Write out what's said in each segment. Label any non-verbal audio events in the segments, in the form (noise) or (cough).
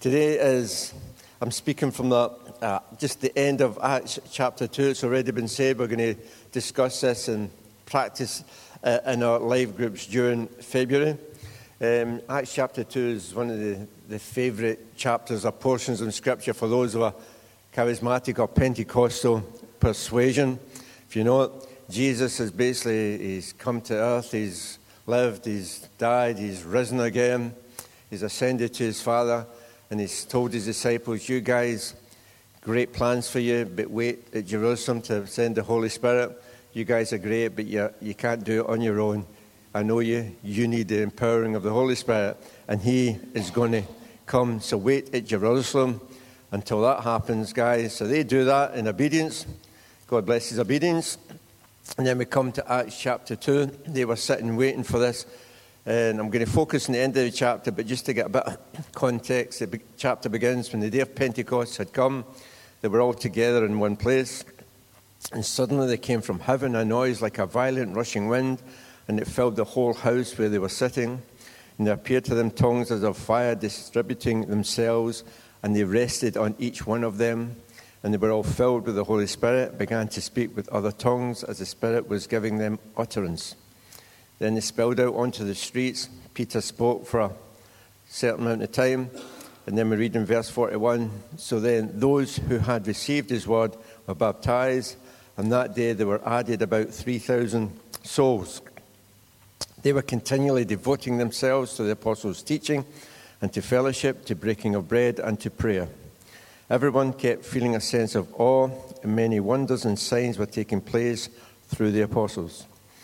Today is, I'm speaking from the, uh, just the end of Acts chapter 2. It's already been said. We're going to discuss this and practice uh, in our live groups during February. Um, Acts chapter 2 is one of the, the favourite chapters or portions of Scripture for those who are charismatic or Pentecostal persuasion. If you know it, Jesus has basically he's come to earth, he's lived, he's died, he's risen again, he's ascended to his Father and he's told his disciples, You guys, great plans for you, but wait at Jerusalem to send the Holy Spirit. You guys are great, but you, you can't do it on your own. I know you. You need the empowering of the Holy Spirit, and He is going to come. So wait at Jerusalem until that happens, guys. So they do that in obedience. God bless His obedience. And then we come to Acts chapter 2. They were sitting waiting for this. And I'm going to focus on the end of the chapter, but just to get a bit of context, the chapter begins when the day of Pentecost had come. They were all together in one place. And suddenly there came from heaven a noise like a violent rushing wind, and it filled the whole house where they were sitting. And there appeared to them tongues as of fire distributing themselves, and they rested on each one of them. And they were all filled with the Holy Spirit, began to speak with other tongues as the Spirit was giving them utterance. Then they spilled out onto the streets. Peter spoke for a certain amount of time. And then we read in verse 41 So then those who had received his word were baptized, and that day there were added about 3,000 souls. They were continually devoting themselves to the apostles' teaching and to fellowship, to breaking of bread, and to prayer. Everyone kept feeling a sense of awe, and many wonders and signs were taking place through the apostles.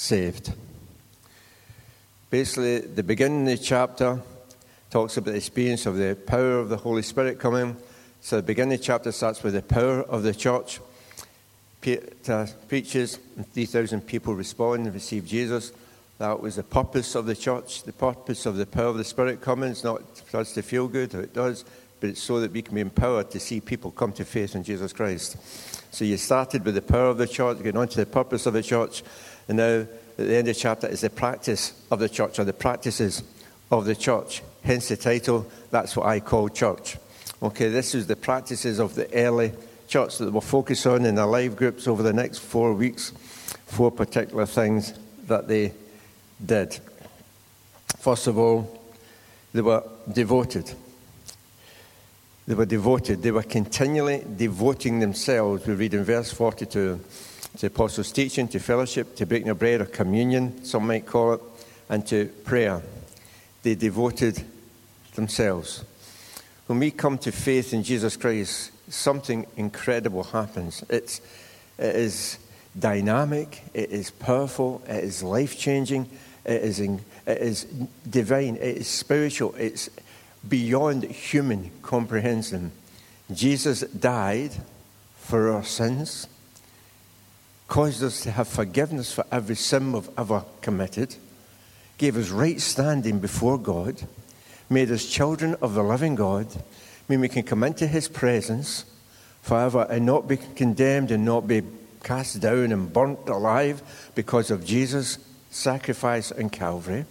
saved. Basically, the beginning of the chapter talks about the experience of the power of the Holy Spirit coming. So, the beginning of the chapter starts with the power of the church. Peter preaches, and 3,000 people respond and receive Jesus. That was the purpose of the church, the purpose of the power of the Spirit coming. It's not for us to feel good, it does, but it's so that we can be empowered to see people come to faith in Jesus Christ. So you started with the power of the church, getting on to the purpose of the church, and now, at the end of the chapter, is the practice of the church, or the practices of the church. Hence the title, that's what I call church. Okay, this is the practices of the early church that we'll focus on in our live groups over the next four weeks. Four particular things that they did. First of all, they were devoted. They were devoted. They were continually devoting themselves. We read in verse 42 to apostles' teaching, to fellowship, to breaking of bread or communion, some might call it, and to prayer. They devoted themselves. When we come to faith in Jesus Christ, something incredible happens. It's, it is dynamic, it is powerful, it is life changing, it is, in, it is divine, it is spiritual, it's beyond human comprehension. Jesus died for our sins caused us to have forgiveness for every sin we've ever committed, gave us right standing before God, made us children of the living God, mean we can come into His presence forever and not be condemned and not be cast down and burnt alive because of Jesus' sacrifice in Calvary.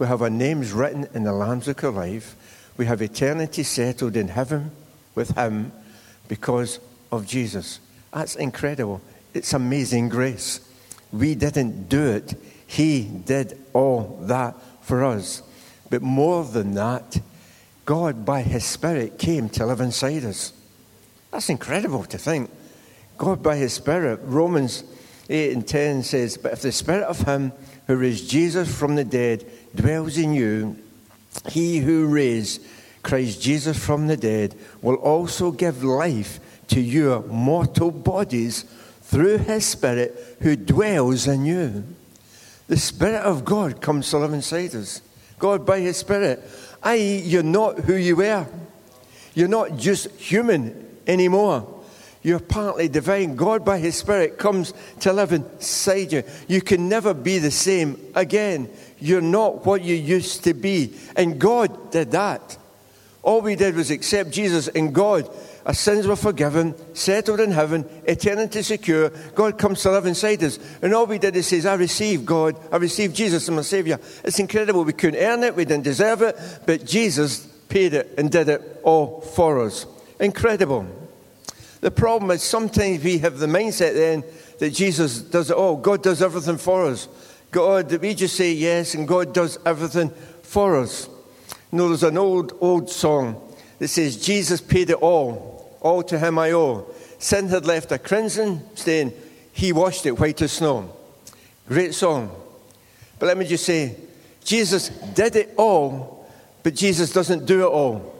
We have our names written in the Lamb's Book of Life. We have eternity settled in heaven with Him because of Jesus. That's incredible. It's amazing grace. We didn't do it, He did all that for us. But more than that, God, by His Spirit, came to live inside us. That's incredible to think. God, by His Spirit, Romans 8 and 10 says, But if the Spirit of Him who raised Jesus from the dead dwells in you, He who raised Christ Jesus from the dead will also give life to your mortal bodies through his Spirit who dwells in you. The Spirit of God comes to live inside us. God by His Spirit. I.e., you're not who you were. You're not just human anymore. You're partly divine. God, by His Spirit, comes to live inside you. You can never be the same again. You're not what you used to be. And God did that. All we did was accept Jesus, and God, our sins were forgiven, settled in heaven, eternity secure. God comes to live inside us. And all we did is say, I received God, I received Jesus as my Savior. It's incredible. We couldn't earn it, we didn't deserve it, but Jesus paid it and did it all for us. Incredible. The problem is sometimes we have the mindset then that Jesus does it all. God does everything for us. God, we just say yes, and God does everything for us. You know, there's an old, old song that says, Jesus paid it all, all to him I owe. Sin had left a crimson stain, he washed it white as snow. Great song. But let me just say, Jesus did it all, but Jesus doesn't do it all.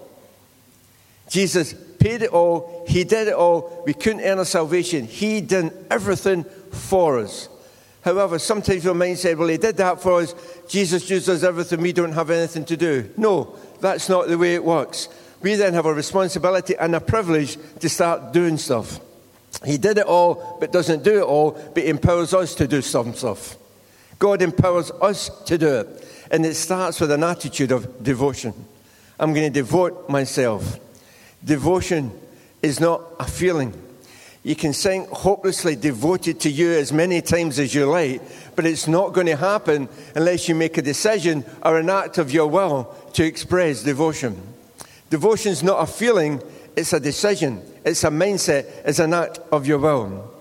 Jesus paid it all. He did it all. We couldn't earn our salvation. He did everything for us. However, sometimes your mind said, well, he did that for us. Jesus does everything. We don't have anything to do. No, that's not the way it works. We then have a responsibility and a privilege to start doing stuff. He did it all, but doesn't do it all, but empowers us to do some stuff. God empowers us to do it. And it starts with an attitude of devotion. I'm going to devote myself. Devotion is not a feeling. You can sing hopelessly devoted to you as many times as you like, but it's not going to happen unless you make a decision or an act of your will to express devotion. Devotion is not a feeling, it's a decision, it's a mindset, it's an act of your will.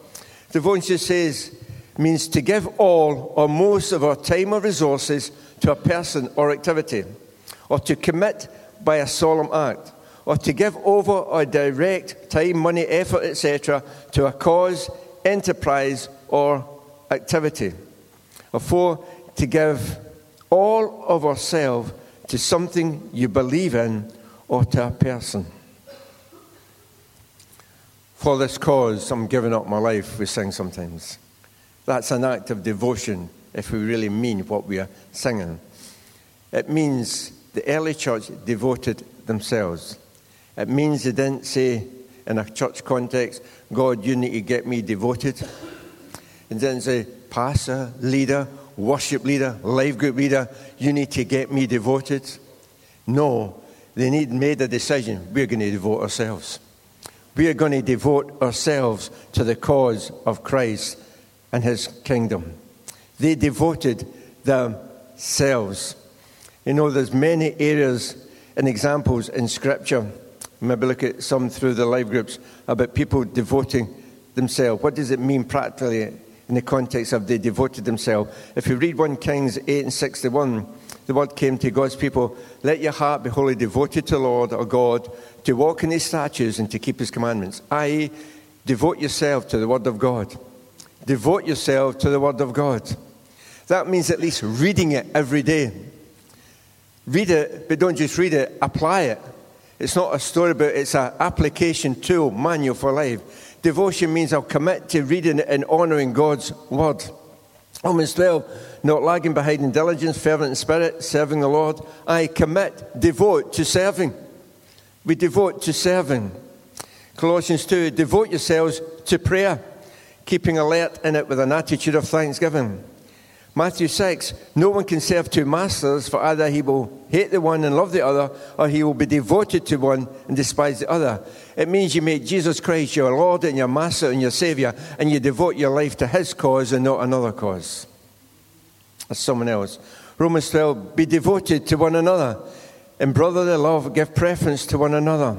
Devotion says, means to give all or most of our time or resources to a person or activity, or to commit by a solemn act or to give over or direct time, money, effort, etc., to a cause, enterprise, or activity. Or four, to give all of ourselves to something you believe in or to a person. For this cause, I'm giving up my life, we sing sometimes. That's an act of devotion if we really mean what we are singing. It means the early church devoted themselves. It means they didn't say in a church context, God, you need to get me devoted. And didn't say, pastor, leader, worship leader, life group leader, you need to get me devoted. No, they need made a decision. We're going to devote ourselves. We are going to devote ourselves to the cause of Christ and his kingdom. They devoted themselves. You know, there's many areas and examples in Scripture maybe look at some through the live groups about people devoting themselves. What does it mean practically in the context of they devoted themselves? If you read 1 Kings 8 and 61, the word came to God's people let your heart be wholly devoted to the Lord or God, to walk in his statutes and to keep his commandments. i.e., devote yourself to the word of God. Devote yourself to the word of God. That means at least reading it every day. Read it, but don't just read it, apply it. It's not a story, but it's an application tool, manual for life. Devotion means I'll commit to reading and honouring God's word. Romans 12, not lagging behind in diligence, fervent in spirit, serving the Lord. I commit, devote to serving. We devote to serving. Colossians 2, devote yourselves to prayer, keeping alert in it with an attitude of thanksgiving. Matthew 6 No one can serve two masters, for either he will hate the one and love the other, or he will be devoted to one and despise the other. It means you make Jesus Christ your Lord and your Master and your Savior, and you devote your life to his cause and not another cause. As someone else. Romans 12 Be devoted to one another. In brotherly love, give preference to one another.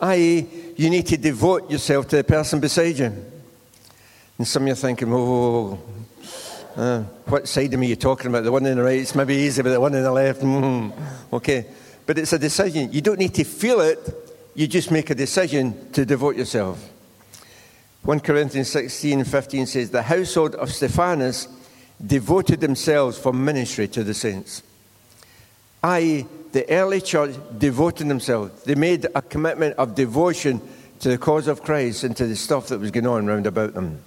I.e., you need to devote yourself to the person beside you. And some of you are thinking, oh, uh, what side of me are you talking about? The one on the right? It's maybe easy, but the one on the left? Mm, okay. But it's a decision. You don't need to feel it, you just make a decision to devote yourself. 1 Corinthians 16 15 says, The household of Stephanas devoted themselves for ministry to the saints. I.e., the early church devoted themselves. They made a commitment of devotion to the cause of Christ and to the stuff that was going on round about them.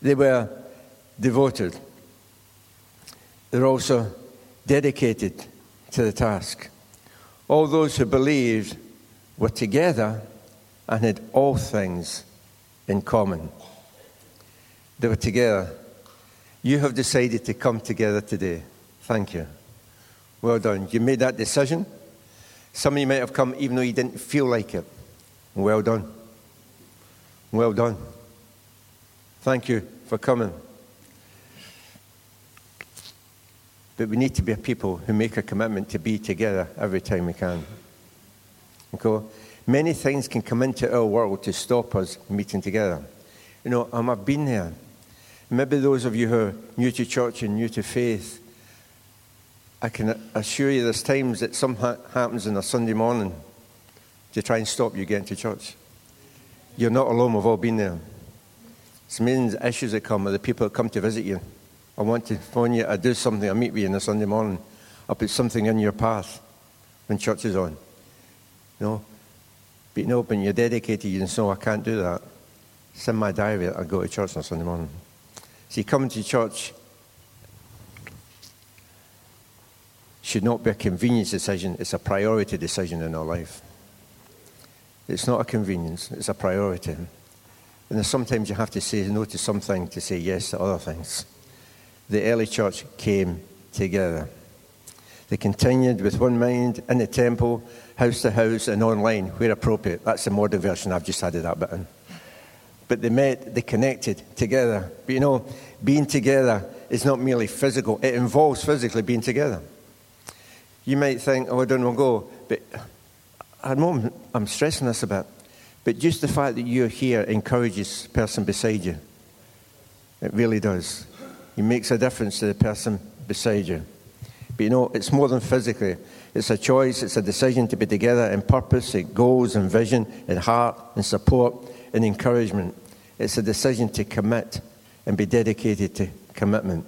They were devoted. They're also dedicated. to the task. All those who believed were together and had all things in common. They were together. You have decided to come together today. Thank you. Well done. You made that decision. Some of you might have come even though you didn't feel like it. Well done. Well done. Thank you for coming. But we need to be a people who make a commitment to be together every time we can. Okay? Many things can come into our world to stop us meeting together. You know, um, I've been there. Maybe those of you who are new to church and new to faith, I can assure you there's times that something happens on a Sunday morning to try and stop you getting to church. You're not alone, we've all been there. It's means issues that come, or the people that come to visit you. I want to phone you, I do something, I meet with you on a Sunday morning. I'll put something in your path when church is on. You know? But you know, when you're dedicated, you know, I can't do that. In my diary I go to church on Sunday morning. See, coming to church should not be a convenience decision, it's a priority decision in our life. It's not a convenience, it's a priority. And sometimes you have to say no to something to say yes to other things the early church came together. They continued with one mind in the temple, house to house, and online where appropriate. That's the modern version. I've just added that bit in. But they met, they connected together. But you know, being together is not merely physical, it involves physically being together. You might think, oh, I don't want to go. But I know I'm stressing this a bit. But just the fact that you're here encourages the person beside you. It really does. It makes a difference to the person beside you. But you know, it's more than physically. It's a choice, it's a decision to be together in purpose, in goals in vision, in heart, in support, in encouragement. It's a decision to commit and be dedicated to commitment.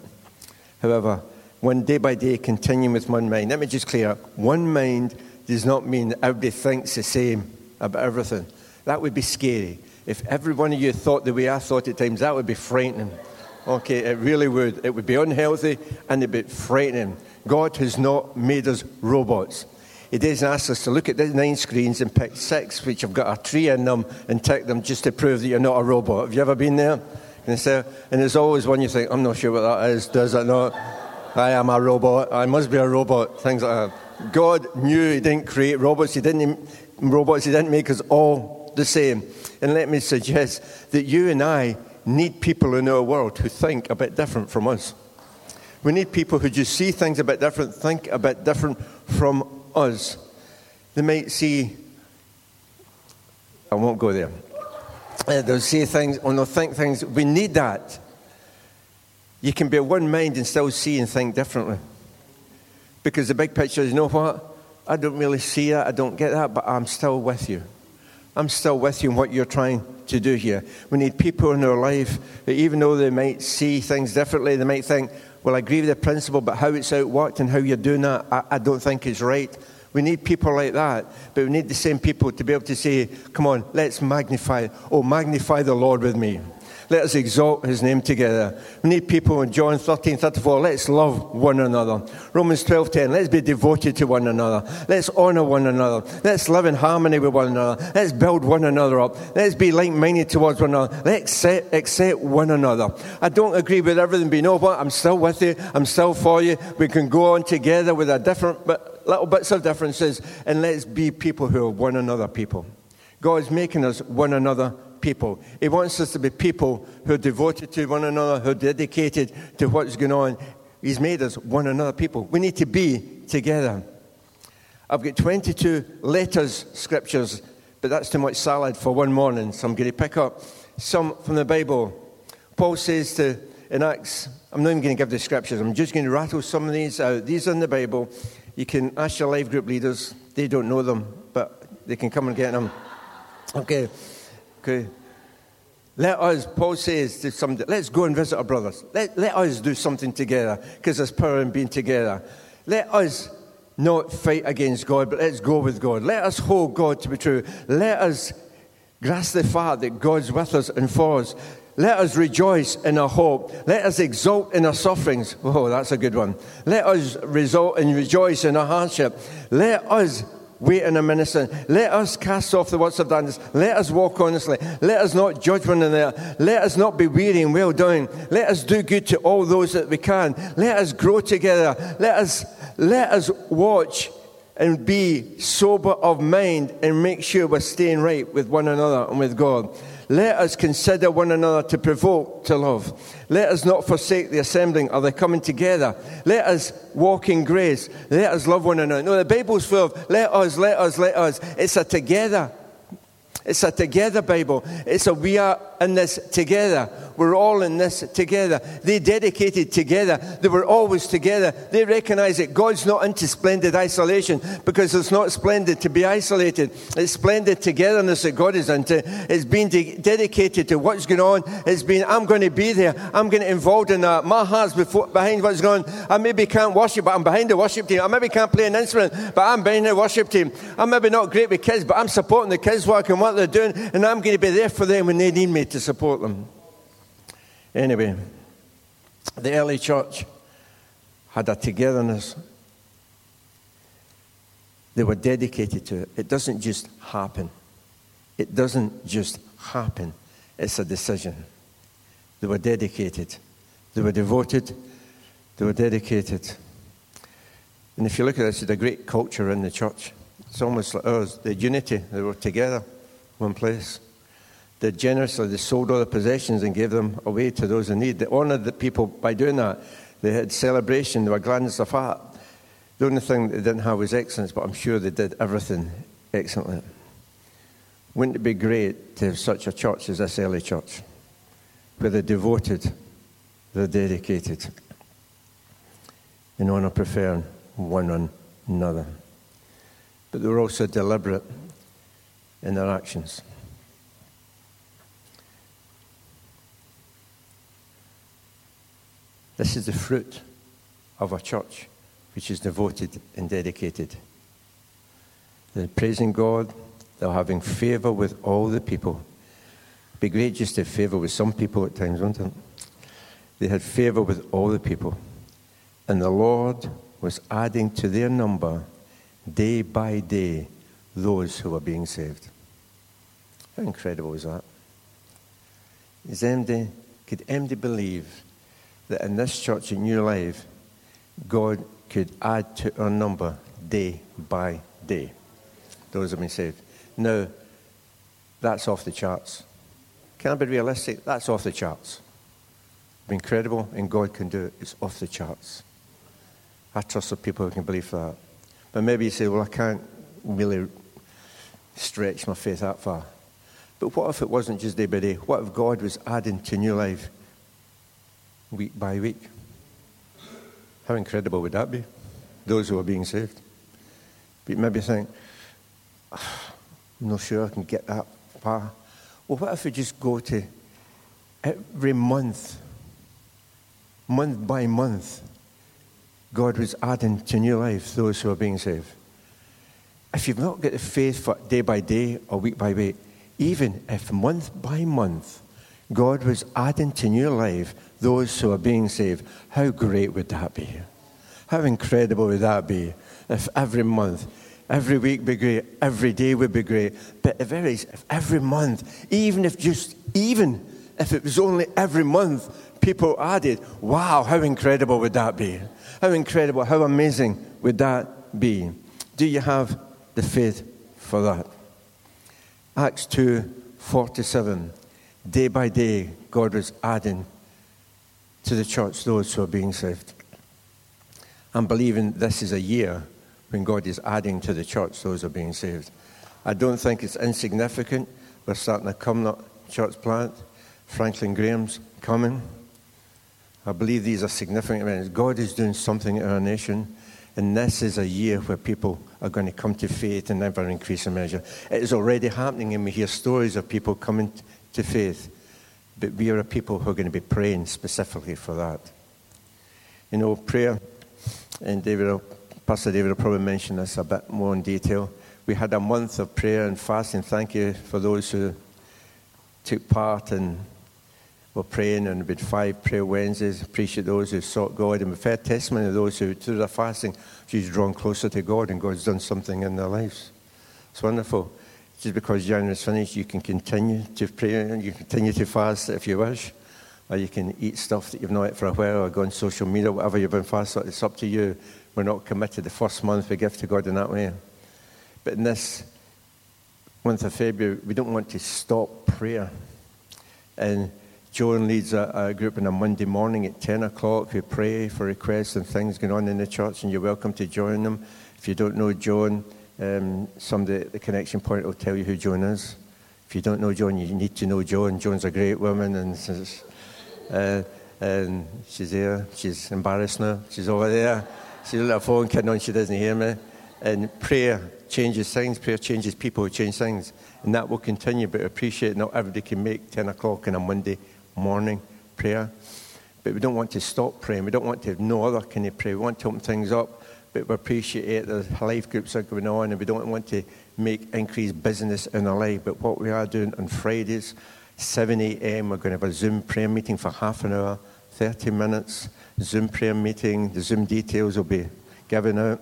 However, one day by day, continuing with one mind. Let me just clear up. One mind does not mean that everybody thinks the same about everything. That would be scary. If every one of you thought the way I thought at times, that would be frightening. Okay, it really would. It would be unhealthy and it'd be frightening. God has not made us robots. He doesn't ask us to look at the nine screens and pick six, which have got a tree in them, and tick them just to prove that you're not a robot. Have you ever been there? And, say, and there's always one you think, I'm not sure what that is. Does it not? I am a robot. I must be a robot. Things like that. God knew He didn't create robots. He didn't robots. He didn't make us all the same. And let me suggest that you and I need people in our world who think a bit different from us. We need people who just see things a bit different, think a bit different from us. They might see, I won't go there. Uh, they'll see things, or they'll think things. We need that. You can be of one mind and still see and think differently. Because the big picture is, you know what? I don't really see that, I don't get that, but I'm still with you. I'm still with you in what you're trying to do here. We need people in our life that, even though they might see things differently, they might think, well, I agree with the principle, but how it's outworked and how you're doing that, I, I don't think is right. We need people like that, but we need the same people to be able to say, come on, let's magnify, oh, magnify the Lord with me. Let us exalt his name together. We need people in John 13, 34. Let's love one another. Romans 12, 10. Let's be devoted to one another. Let's honor one another. Let's live in harmony with one another. Let's build one another up. Let's be like minded towards one another. Let's accept, accept one another. I don't agree with everything, but you know what? I'm still with you. I'm still for you. We can go on together with our different, but little bits of differences, and let's be people who are one another people. God is making us one another people. He wants us to be people who are devoted to one another, who are dedicated to what's going on. He's made us one another people. We need to be together. I've got 22 letters, scriptures, but that's too much salad for one morning, so I'm going to pick up some from the Bible. Paul says to, in Acts, I'm not even going to give the scriptures, I'm just going to rattle some of these out. These are in the Bible. You can ask your life group leaders, they don't know them, but they can come and get them. Okay. Okay. Let us, Paul says to somebody, let's go and visit our brothers. Let, let us do something together because there's power in being together. Let us not fight against God, but let's go with God. Let us hold God to be true. Let us grasp the fact that God's with us and for us. Let us rejoice in our hope. Let us exult in our sufferings. Oh, that's a good one. Let us result and rejoice in our hardship. Let us wait in a minister. Let us cast off the works of darkness. Let us walk honestly. Let us not judge one another. Let us not be weary in well doing. Let us do good to all those that we can. Let us grow together. Let us, let us watch and be sober of mind and make sure we're staying right with one another and with God. Let us consider one another to provoke to love. Let us not forsake the assembling or the coming together. Let us walk in grace. Let us love one another. No, the Bible's full of let us, let us, let us. It's a together. It's a together Bible. It's a we are in this together. We're all in this together. They dedicated together. They were always together. They recognize that God's not into splendid isolation because it's not splendid to be isolated. It's splendid togetherness that God is into. It's being de- dedicated to what's going on. It's been, I'm going to be there. I'm going to involved in that. My heart's before, behind what's going on. I maybe can't worship, but I'm behind the worship team. I maybe can't play an instrument, but I'm behind the worship team. I'm maybe not great with kids, but I'm supporting the kids work and what they're doing, and I'm going to be there for them when they need me to support them. Anyway, the early church had a togetherness. They were dedicated to it. It doesn't just happen. It doesn't just happen. It's a decision. They were dedicated. They were devoted. They were dedicated. And if you look at this, it's a great culture in the church. It's almost like ours. The unity. They were together, one place. They generously they sold all their possessions and gave them away to those in need. They honored the people by doing that. They had celebration, they were gladness of heart. The only thing they didn't have was excellence, but I'm sure they did everything excellently. Wouldn't it be great to have such a church as this early church, where they're devoted, they're dedicated, in honour preferring one another. But they were also deliberate in their actions. This is the fruit of a church which is devoted and dedicated. They're praising God, they're having favor with all the people. It'd be great just to have favor with some people at times, wouldn't it? They had favor with all the people. And the Lord was adding to their number day by day those who were being saved. How incredible is that? Is MD, could MD believe that in this church in New Life, God could add to our number day by day. Those have been saved. Now, that's off the charts. Can I be realistic? That's off the charts. Incredible, and God can do it. It's off the charts. I trust the people who can believe that. But maybe you say, well, I can't really stretch my faith that far. But what if it wasn't just day by day? What if God was adding to new life week by week. How incredible would that be? Those who are being saved. But maybe think, ah, (sighs) I'm not sure I can get that far. Well, what if we just go to every month, month by month, God was adding to new life those who are being saved? If you've not got the faith for day by day or week by week, even if month by month God was adding to new life those who are being saved. How great would that be? How incredible would that be if every month, every week be great, every day would be great, but if every, if every month, even if just, even if it was only every month, people added, wow, how incredible would that be? How incredible, how amazing would that be? Do you have the faith for that? Acts 2 47. Day by day, God was adding to the church those who are being saved. I'm believing this is a year when God is adding to the church those who are being saved. I don't think it's insignificant. We're starting a Cumnock church plant. Franklin Graham's coming. I believe these are significant events. God is doing something in our nation, and this is a year where people are going to come to faith in ever increasing measure. It is already happening, and we hear stories of people coming to faith but we are a people who are going to be praying specifically for that. You know, prayer, and David, Pastor David will probably mention this a bit more in detail. We had a month of prayer and fasting. Thank you for those who took part and We're praying, and we had five prayer Wednesdays. Appreciate those who sought God, and we've heard testimony of those who, through their fasting, she's drawn closer to God, and God's done something in their lives. It's wonderful. Just because January's finished, you can continue to pray and you continue to fast if you wish, or you can eat stuff that you've not ate for a while, or go on social media, whatever you've been fasting. It's up to you. We're not committed the first month we give to God in that way. But in this month of February, we don't want to stop prayer. And Joan leads a, a, group on a Monday morning at 10 o'clock We pray for requests and things going on in the church, and you're welcome to join them. If you don't know Joan, um, somebody at the connection point will tell you who Joan is. If you don't know Joan, you need to know Joan. Joan's a great woman, and, uh, and she's there. She's embarrassed now. She's over there. She's on a phone kid on, she doesn't hear me. And prayer changes things, prayer changes people, change things. And that will continue, but I appreciate not everybody can make 10 o'clock on a Monday morning prayer. But we don't want to stop praying. We don't want to have no other kind of prayer. We want to open things up, but we appreciate the life groups are going on, and we don't want to make increased business in our life. But what we are doing on Fridays, 7 a.m., we're going to have a Zoom prayer meeting for half an hour, 30 minutes. Zoom prayer meeting. The Zoom details will be given out.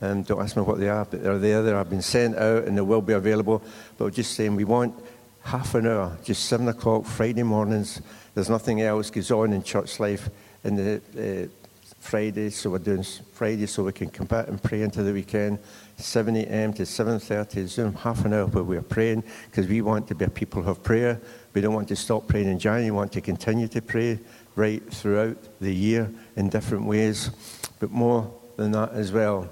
Um, don't ask me what they are, but they're there. They have been sent out and they will be available. But we're just saying we want half an hour, just 7 o'clock Friday mornings. There's nothing else goes on in church life in the uh, Friday, so we're doing Friday so we can come back and pray into the weekend. 7 a.m. to 7.30 Zoom, half an hour where we're praying because we want to be a people of prayer. We don't want to stop praying in January. We want to continue to pray right throughout the year in different ways. But more than that as well,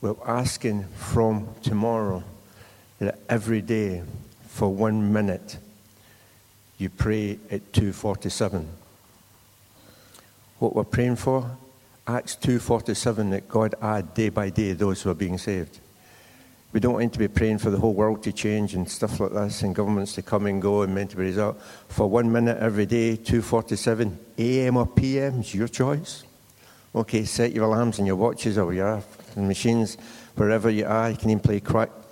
we're asking from tomorrow that every day for one minute, you pray at 247. What we're praying for, Acts 247, that God add day by day those who are being saved. We don't want to be praying for the whole world to change and stuff like this and governments to come and go and meant to be result. For one minute every day, 247, AM or PM is your choice. Okay, set your alarms and your watches or your machines, wherever you are. You can even play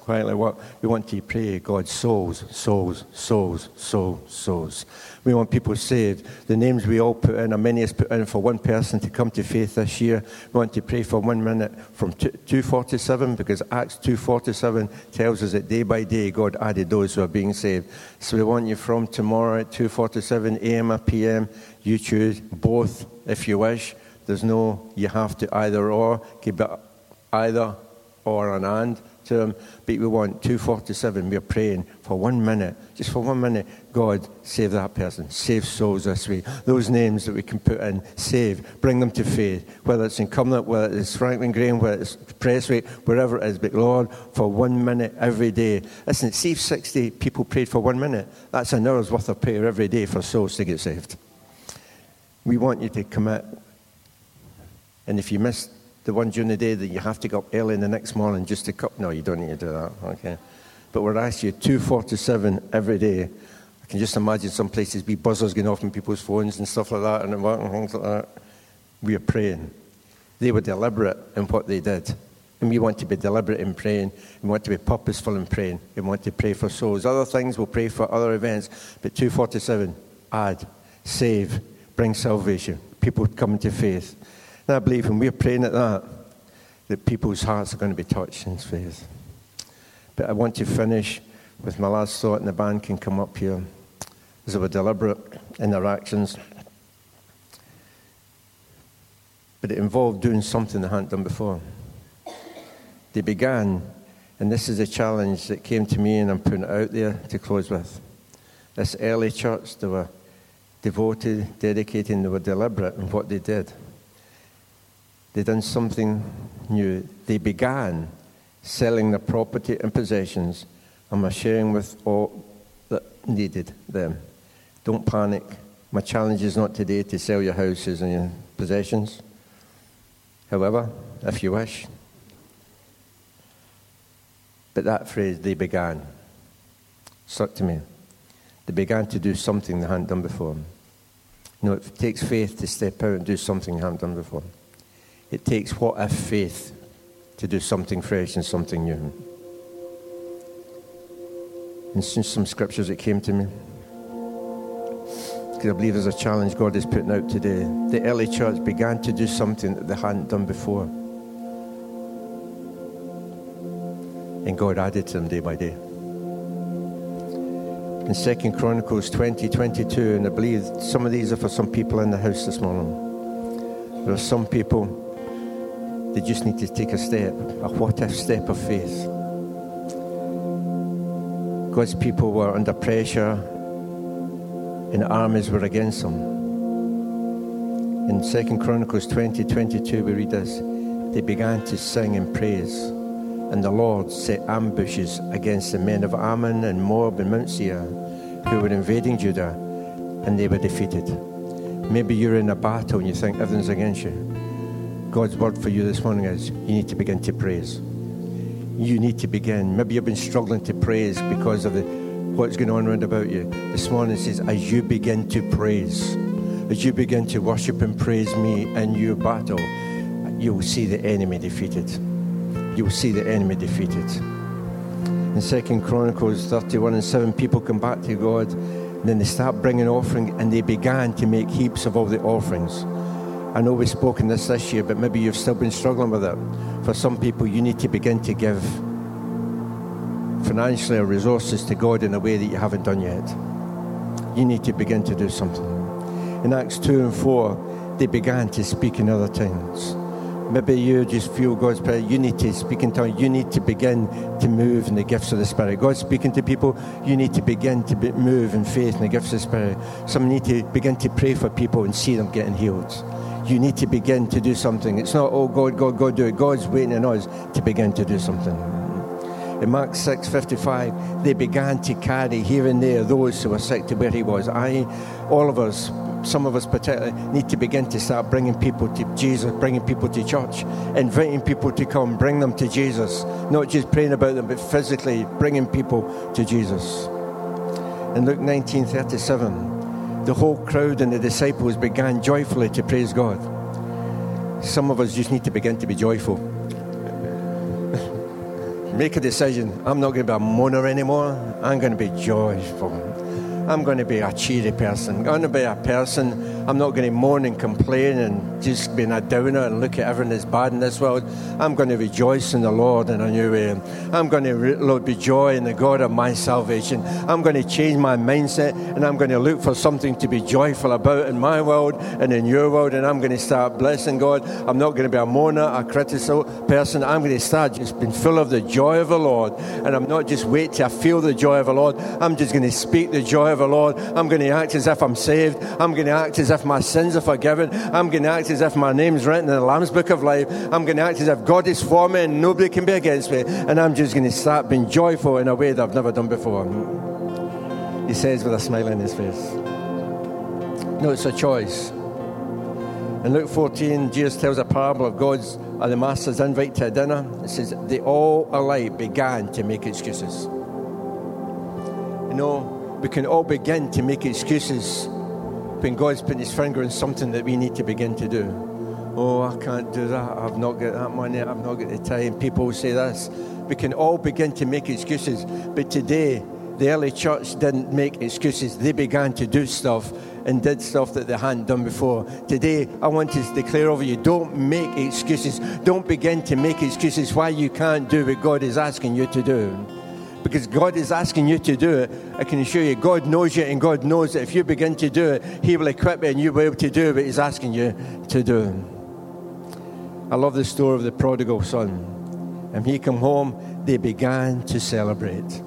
quietly what we want to pray God souls, souls, souls, souls, souls. We want people saved. The names we all put in, or many has put in for one person to come to faith this year. We want to pray for one minute from 247 because Acts 247 tells us that day by day God added those who are being saved. So we want you from tomorrow at 247 a.m. or p.m. You choose both if you wish. There's no you have to either or. Keep it either or an and to him. But we want 247. We're praying for one minute, just for one minute. God, save that person. Save souls this week. Those names that we can put in, save. Bring them to faith. Whether it's in Cumnock, whether it's Franklin Graham, whether it's Prestwick, wherever it is. But Lord, for one minute every day. Listen, see if 60 people prayed for one minute. That's an hour's worth of prayer every day for souls to get saved. We want you to commit. And if you missed the one during the day that you have to go up early in the next morning just to cup. No, you don't need to do that. Okay. But we're you 247 every day. I can just imagine some places be buzzers going off in people's phones and stuff like that and things like that. We are praying. They were deliberate in what they did. And we want to be deliberate in praying. We want to be purposeful in praying. We want to pray for souls. Other things we'll pray for other events. But 247, add, save, bring salvation. People coming to faith. And I believe when we're praying at that, that people's hearts are going to be touched in faith. But I want to finish with my last thought, and the band can come up here. As were deliberate in their actions. But it involved doing something they hadn't done before. They began, and this is a challenge that came to me, and I'm putting it out there to close with. This early church, they were devoted, dedicated, and they were deliberate in what they did. They done something new. They began selling their property and possessions and were sharing with all that needed them. Don't panic. My challenge is not today to sell your houses and your possessions. However, if you wish. But that phrase, they began, stuck to me. They began to do something they hadn't done before. You know, it takes faith to step out and do something they haven't done before. It takes what a faith to do something fresh and something new. And since some scriptures that came to me. because I believe there's a challenge God is putting out today. The early church began to do something that they hadn't done before. And God added to them day by day. In 2 Chronicles 20, 22, and I believe some of these are for some people in the house this morning. There are some people, they just need to take a step, a what if step of faith. God's people were under pressure and armies were against them. In 2 Chronicles 20, 22, we read this. They began to sing and praise and the Lord set ambushes against the men of Ammon and Moab and Mount Seir who were invading Judah, and they were defeated. Maybe you're in a battle and you think everything's against you. God's word for you this morning is you need to begin to praise. You need to begin. Maybe you've been struggling to praise because of the, what's going on around about you. This morning says, as you begin to praise, as you begin to worship and praise me in your battle, you'll see the enemy defeated you will see the enemy defeated. In Second Chronicles 31 and 7, people come back to God, and then they start bringing offering, and they began to make heaps of all the offerings. I know we've spoken this this year, but maybe you've still been struggling with it. For some people, you need to begin to give financially or resources to God in a way that you haven't done yet. You need to begin to do something. In Acts 2 and 4, they began to speak in other tongues. Maybe you just feel God's Spirit. You need to speak in tongues. You need to begin to move in the gifts of the Spirit. God's speaking to people. You need to begin to move in faith in the gifts of the Spirit. Some need to begin to pray for people and see them getting healed. You need to begin to do something. It's not, oh, God, God, God, do it. God's waiting on us to begin to do something. In Mark 6:55, they began to carry here and there those who were sick to where he was. I, all of us, some of us particularly need to begin to start bringing people to Jesus, bringing people to church, inviting people to come, bring them to Jesus, not just praying about them, but physically bringing people to Jesus. In Luke 19:37, the whole crowd and the disciples began joyfully to praise God. Some of us just need to begin to be joyful. (laughs) Make a decision. I'm not going to be a moaner anymore. I'm going to be joyful. I'm going to be a cheery person. I'm going to be a person, I'm not going to moan and complain and just be a downer and look at everything that's bad in this world. I'm going to rejoice in the Lord in a new way. I'm going to re- be joy in the God of my salvation. I'm going to change my mindset and I'm going to look for something to be joyful about in my world and in your world. And I'm going to start blessing God. I'm not going to be a moaner, a critical person. I'm going to start just being full of the joy of the Lord. And I'm not just wait I feel the joy of the Lord. I'm just going to speak the joy the Lord. I'm going to act as if I'm saved. I'm going to act as if my sins are forgiven. I'm going to act as if my name's written in the Lamb's Book of Life. I'm going to act as if God is for me and nobody can be against me. And I'm just going to start being joyful in a way that I've never done before. He says with a smile on his face. No, it's a choice. In Luke 14, Jesus tells a parable of God's and the master's invite to a dinner. It says, they all alike began to make excuses. You know, we can all begin to make excuses when God's put his finger on something that we need to begin to do. Oh, I can't do that. I've not got that money. I've not got the time. People will say this. We can all begin to make excuses. But today, the early church didn't make excuses. They began to do stuff and did stuff that they hadn't done before. Today, I want to declare over you don't make excuses. Don't begin to make excuses why you can't do what God is asking you to do because God is asking you to do it. I can assure you, God knows you, and God knows that if you begin to do it, He will equip you and you'll be able to do what He's asking you to do. I love the story of the prodigal son. And he came home, they began to celebrate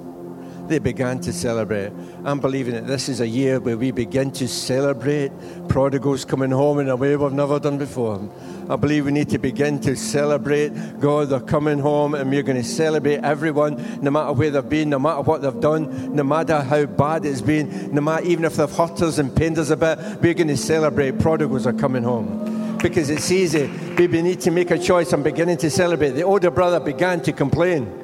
they began to celebrate. I'm believing that this is a year where we begin to celebrate prodigals coming home in a way we've never done before. I believe we need to begin to celebrate God, they're coming home, and we're going to celebrate everyone, no matter where they've been, no matter what they've done, no matter how bad it's been, no matter even if they've hurt us and pained us a bit, we're going to celebrate prodigals are coming home. Because it's easy. We need to make a choice. I'm beginning to celebrate. The older brother began to complain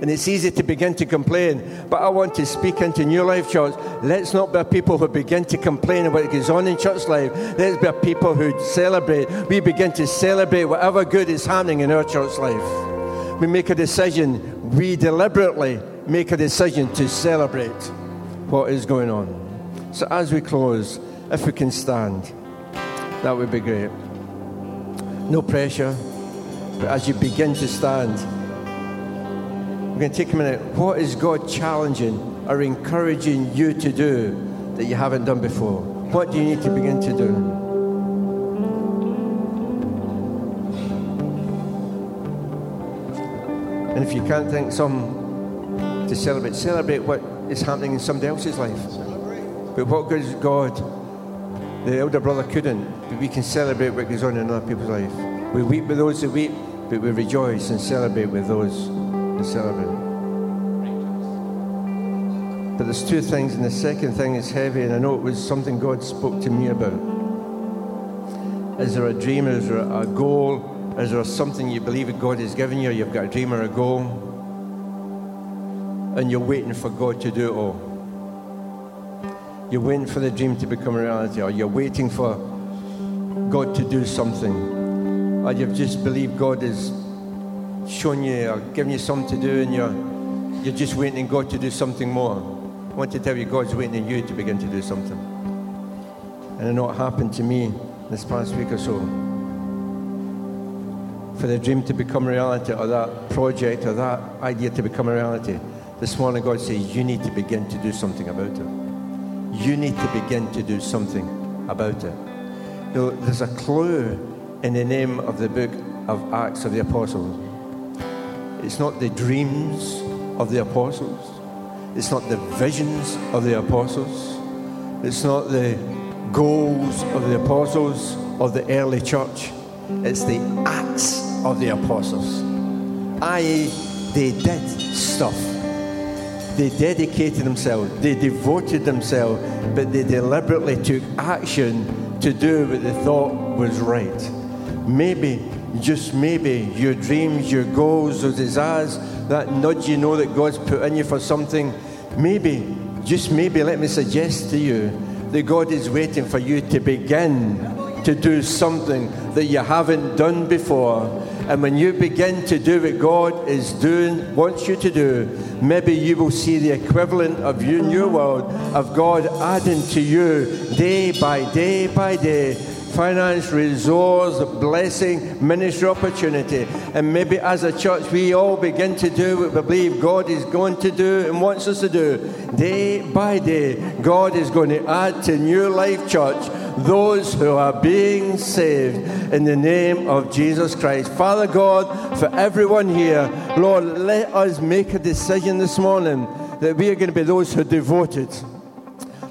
and it's easy to begin to complain. But I want to speak into New Life Church. Let's not be people who begin to complain about what goes on in church life. Let's be people who celebrate. We begin to celebrate whatever good is happening in our church life. We make a decision. We deliberately make a decision to celebrate what is going on. So as we close, if we can stand, that would be great. No pressure, but as you begin to stand, going to take a minute. What is God challenging or encouraging you to do that you haven't done before? What do you need to begin to do? And if you can't think some to celebrate, celebrate what is happening in somebody else's life. But what good is God? The elder brother couldn't, but we can celebrate what goes on in other people's life. We weep with those who weep, but we rejoice and celebrate with those But there's two things, and the second thing is heavy, and I know it was something God spoke to me about. Is there a dream? Is there a goal? Is there something you believe God has given you? You've got a dream or a goal, and you're waiting for God to do it all. You're waiting for the dream to become a reality, or you're waiting for God to do something, or you've just believed God has shown you or given you something to do, and you're you're just waiting God to do something more. I want to tell you, God's waiting on you to begin to do something. And I know it happened to me this past week or so for the dream to become reality or that project or that idea to become a reality, this morning God says you need to begin to do something about it. You need to begin to do something about it. You know, there's a clue in the name of the book of Acts of the Apostles. It's not the dreams of the apostles. It's not the visions of the apostles. It's not the goals of the apostles of the early church. It's the acts of the apostles, i.e., they did stuff. They dedicated themselves, they devoted themselves, but they deliberately took action to do what they thought was right. Maybe, just maybe, your dreams, your goals, those desires, that nudge you know that God's put in you for something, maybe, just maybe, let me suggest to you that God is waiting for you to begin to do something that you haven't done before. And when you begin to do what God is doing, wants you to do, maybe you will see the equivalent of your world of God adding to you day by day by day finance, resource, blessing, ministry opportunity. And maybe as a church, we all begin to do what we believe God is going to do and wants us to do. Day by day, God is going to add to New Life Church those who are being saved in the name of Jesus Christ. Father God, for everyone here, Lord, let us make a decision this morning that we are going to be those who are devoted.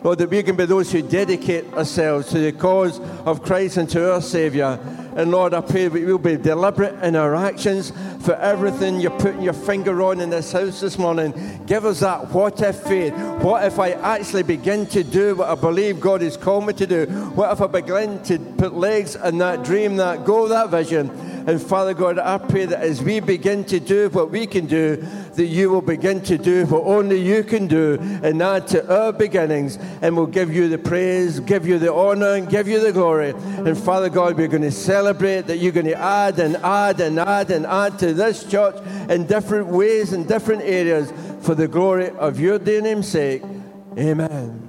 Lord, that we can be those who dedicate ourselves to the cause of Christ and to our Saviour. And Lord, I pray that we will be deliberate in our actions for everything you're putting your finger on in this house this morning. Give us that what if faith. What if I actually begin to do what I believe God has called me to do? What if I begin to put legs in that dream, that goal, that vision? And Father God, I pray that as we begin to do what we can do, that you will begin to do what only you can do and add to our beginnings. And we'll give you the praise, give you the honor, and give you the glory. And Father God, we're going to celebrate that you're going to add and add and add and add to this church in different ways and different areas for the glory of your dear name's sake. Amen.